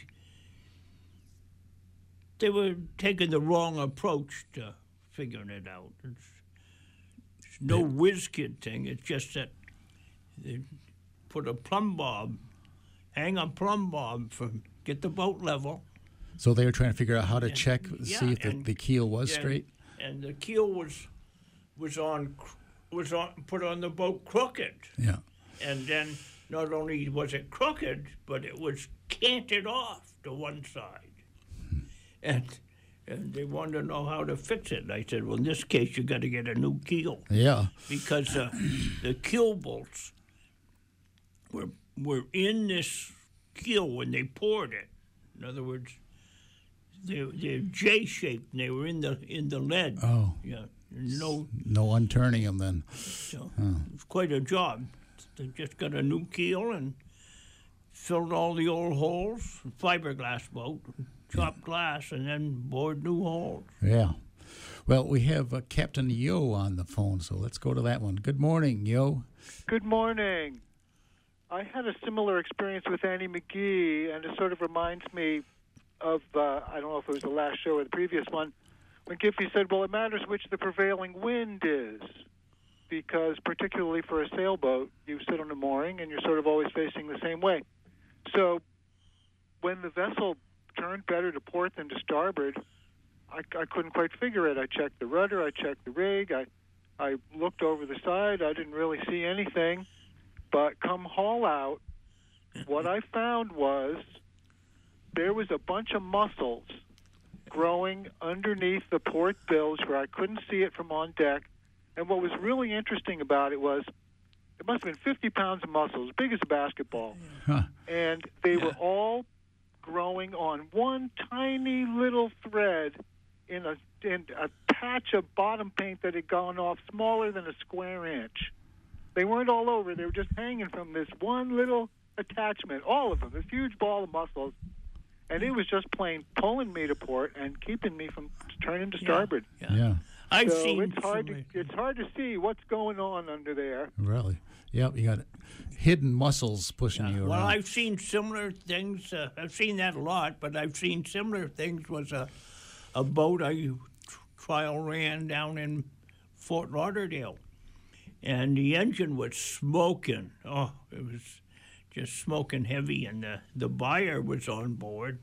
they were taking the wrong approach to figuring it out. It's, it's no whiz kid thing. It's just that they put a plumb bob, hang a plumb bob from get the boat level. So they were trying to figure out how to And- check, yeah, see if the, the keel was straight. And the keel was was on was on put on the boat crooked. Yeah. And then not only was it crooked, but it was canted off to one side. And and they wanted to know how to fix it. And I said, well, in this case, you got to get a new keel Yeah. because uh, the keel bolts were were in this keel when they poured it. In other words, they're, they're J shaped and they were in the in the lead. Oh. Yeah, no, No unturning them then. so it's quite a job. They just got a new keel and filled all the old holes, fiberglass boat, chopped glass, and then bored new holes. Yeah. Well, we have uh, Captain Yo on the phone, so let's go to that one. Good morning, Yo. Good morning. I had a similar experience with Annie McGee, and it sort of reminds me of uh, I don't know if it was the last show or the previous one when Giffy said, "Well, it matters which the prevailing wind is." Because, particularly for a sailboat, you sit on a mooring and you're sort of always facing the same way. So, when the vessel turned better to port than to starboard, I, I couldn't quite figure it. I checked the rudder, I checked the rig, I I looked over the side. I didn't really see anything, but come haul out, what I found was there was a bunch of mussels growing underneath the port bilge where I couldn't see it from on deck. And what was really interesting about it was it must have been 50 pounds of mussels, big as a basketball. Huh. And they were all growing on one tiny little thread in a in a patch of bottom paint that had gone off smaller than a square inch. They weren't all over; they were just hanging from this one little attachment. All of them, this huge ball of mussels, and he was just plain pulling me to port and keeping me from turning to starboard. Yeah. I've so seen it's hard to it's hard to see what's going on under there. Really? Yep. You got hidden muscles pushing you around. Well. I've seen similar things. Uh, I've seen that a lot, but I've seen similar things. Was a a boat I tr- trial ran down in Fort Lauderdale, and the engine was smoking. Oh, it was just smoking heavy, and the the buyer was on board,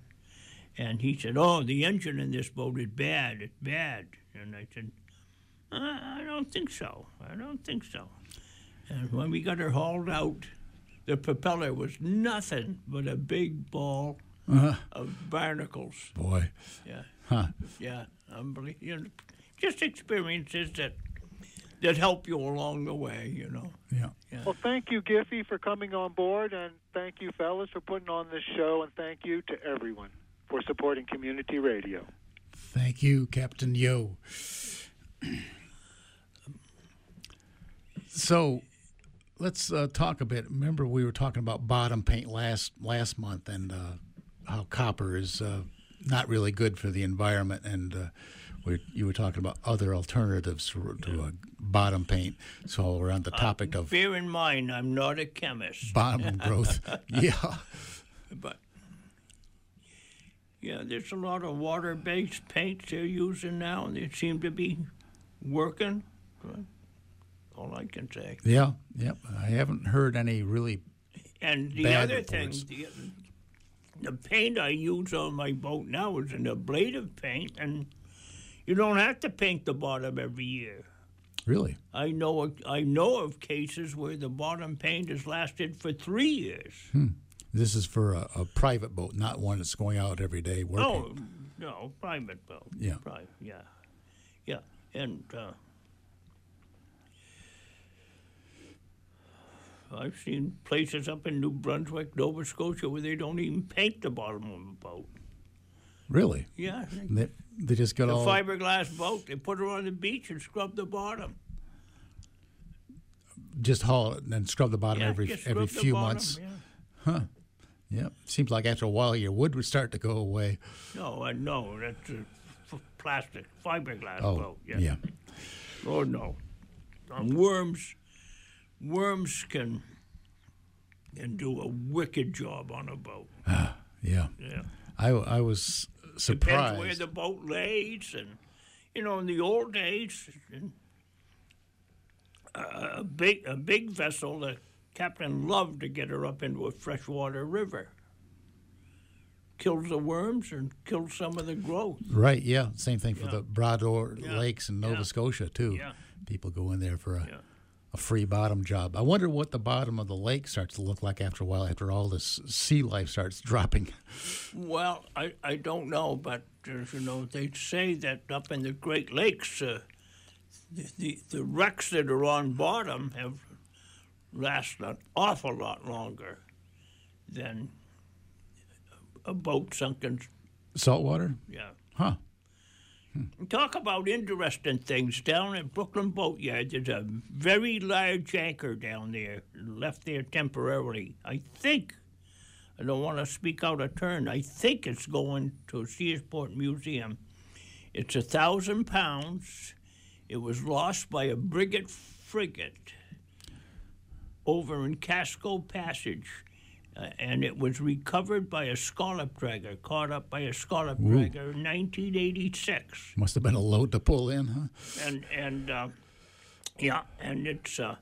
and he said, "Oh, the engine in this boat is bad. It's bad." And I said, "I, I don't think so. I don't think so." And when we got her hauled out, the propeller was nothing but a big ball Uh-huh. of barnacles. Boy. Yeah. Huh. Yeah. Unbelievable. You know, just experiences that that help you along the way, you know. Yeah. Well, thank you, Giffy, for coming on board, and thank you, fellas, for putting on this show, and thank you to everyone for supporting community radio. Thank you, Captain Yo. so, let's uh, talk a bit. Remember, we were talking about bottom paint last last month, and uh, how copper is uh, not really good for the environment, and uh, we, you were talking about other alternatives to, to uh, bottom paint. So, we're on the topic of Bear in mind, I'm not a chemist. bottom [LAUGHS] growth. Yeah. But yeah, there's a lot of water-based paints they're using now, and they seem to be working. All I can say. Yeah. Yep. I haven't heard any really And the Bad other thing, reports. the, the paint I use on my boat now is an ablative paint, and you don't have to paint the bottom every year. Really? I know of- I know of cases where the bottom paint has lasted for three years. Hmm. This is for a, a private boat, not one that's going out every day working. Oh no, private boat. Yeah. private. Yeah, yeah, and uh, I've seen places up in New Brunswick, Nova Scotia, where they don't even paint the bottom of a boat. Really? Yeah, They, they just got the all fiberglass boat. They put her on the beach and scrub the bottom. just haul it and then scrub the bottom Yeah, every every few bottom, months. yeah. Huh. Yep. Seems like after a while your wood would start to go away. No, I know that's a f- plastic fiberglass Oh, boat. yeah. Oh no, Um, worms, worms can can do a wicked job on a boat. Yeah. Yeah. I I was Depends where the boat lays, and you know, in the old days, uh, a big a big vessel, the captain loved to get her up into a freshwater river. Kills the worms and kills some of the growth. Right. Yeah. Same thing for Yeah. the Bras d'Or Yeah. Lakes in Nova Yeah. Scotia too. Yeah. People go in there for a, a free bottom job. I wonder what the bottom of the lake starts to look like after a while. After all this sea life starts dropping. Well, I, I don't know, but uh, you know they say that up in the Great Lakes, uh, the, the the wrecks that are on bottom have lasted an awful lot longer than a boat sunk in. Salt. Saltwater. Yeah. Huh. Talk about interesting things down at Brooklin Boatyard. There's a very large anchor down there, left there temporarily. I think, I don't want to speak out of turn, I think it's going to Searsport Museum. It's a thousand pounds. It was lost by a brigade frigate over in Casco Passage. Uh, and it was recovered by a scallop dragger, caught up by a scallop Ooh. dragger in 1986 Must have been a load to pull in, huh? and and uh, yeah, and it's uh,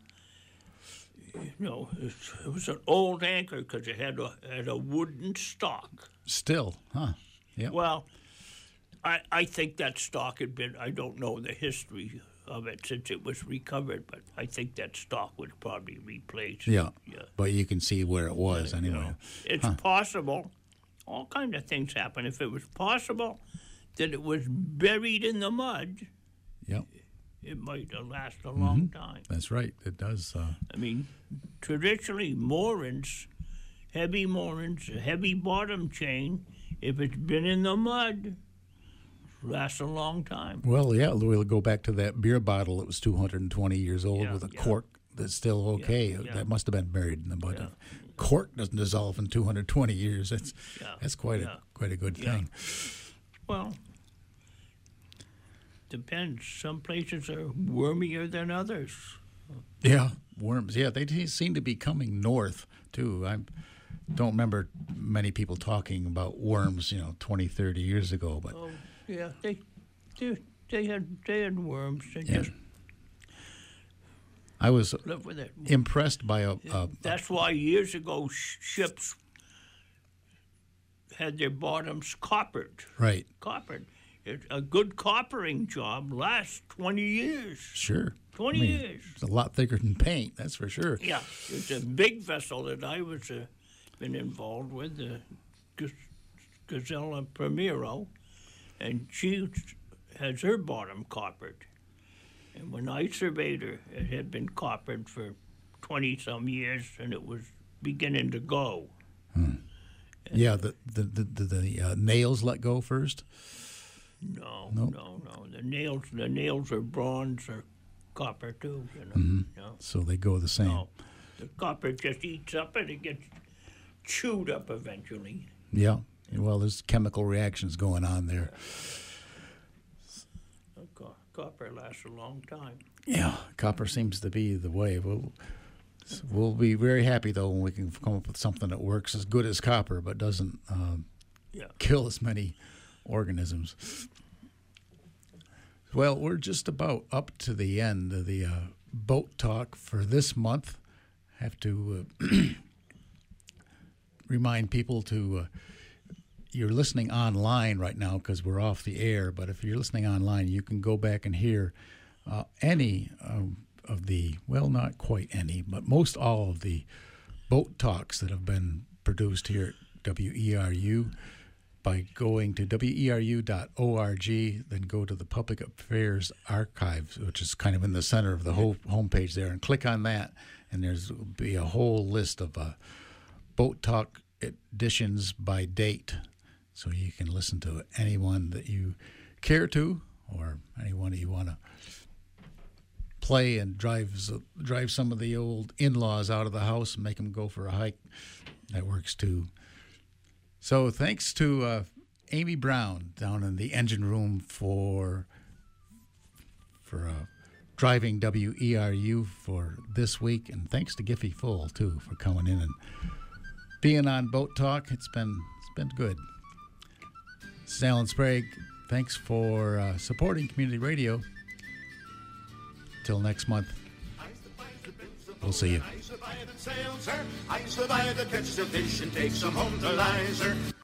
you know it's, it was an old anchor because it had a had a wooden stock. Still, huh? Yeah. Well, I, I think that stock had been, I don't know the history of it since it was recovered, but I think that stock was probably replaced. Yeah. Yeah. But you can see where it was You anyway. know, it's possible. All kind of things happen. If it was possible that it was buried in the mud, Yep. it might have lasted a long Mhm. time. That's right. It does. Uh, I mean, traditionally, moorings, heavy moorings, a heavy bottom chain, if it's been in the mud, lasts a long time. well, yeah, we'll go back to that beer bottle that was 220 years old Yeah, with a yeah. cork that's still okay. yeah. That must have been buried in the mud. Cork doesn't dissolve in 220 years. That's that's quite a quite a good thing. Well, depends. Some places are wormier than others. Yeah, worms. Yeah, they seem to be coming north too. I don't remember many people talking about worms, you know, 20, 30 years ago, but Oh, yeah, they, they, they had they had worms. They Yeah. just I was with it. impressed by a, a That's why years ago ships had their bottoms coppered. right. Coppered. It, a good coppering job lasts 20 years. Sure. 20 I mean, years. It's a lot thicker than paint, that's for sure. Yeah, it's a big vessel that I was uh, been involved with, the Gaz- Gazela Primeiro, and she has her bottom coppered. And when I surveyed her, it had been coppered for twenty some years, and it was beginning to go. Yeah, the the the, the, uh, nails let go first. No, Nope. no, no. The nails, the nails are bronze or copper too. You know. Mhm. No. So they go the same. No, the copper just eats up and it gets chewed up eventually. Yeah. Well, there's chemical reactions going on there. Co- copper lasts a long time. Yeah, copper seems to be the way. We'll, we'll be very happy though when we can come up with something that works as good as copper, but doesn't um, Yeah. kill as many organisms. Well, we're just about up to the end of the uh, boat talk for this month. Have to uh, [CLEARS THROAT] remind people to. Uh, you're listening online right now because we're off the air, but if you're listening online, you can go back and hear uh, any um, of the, well, not quite any, but most all of the boat talks that have been produced here at WERU by going to weru.org, then go to the Public Affairs Archives, which is kind of in the center of the whole homepage there, and click on that, and there's be a whole list of uh, boat talk editions by date, so you can listen to anyone that you care to, or anyone you want to play and drive drive some of the old in-laws out of the house and make them go for a hike. That works too. So thanks to uh, Amy Brown down in the engine room for for uh, driving WERU for this week, and thanks to Giffy Full too for coming in and being on Boat Talk. It's been it's been good. This is Alan Sprague. Thanks for uh, supporting community radio. Till next month. We'll see you.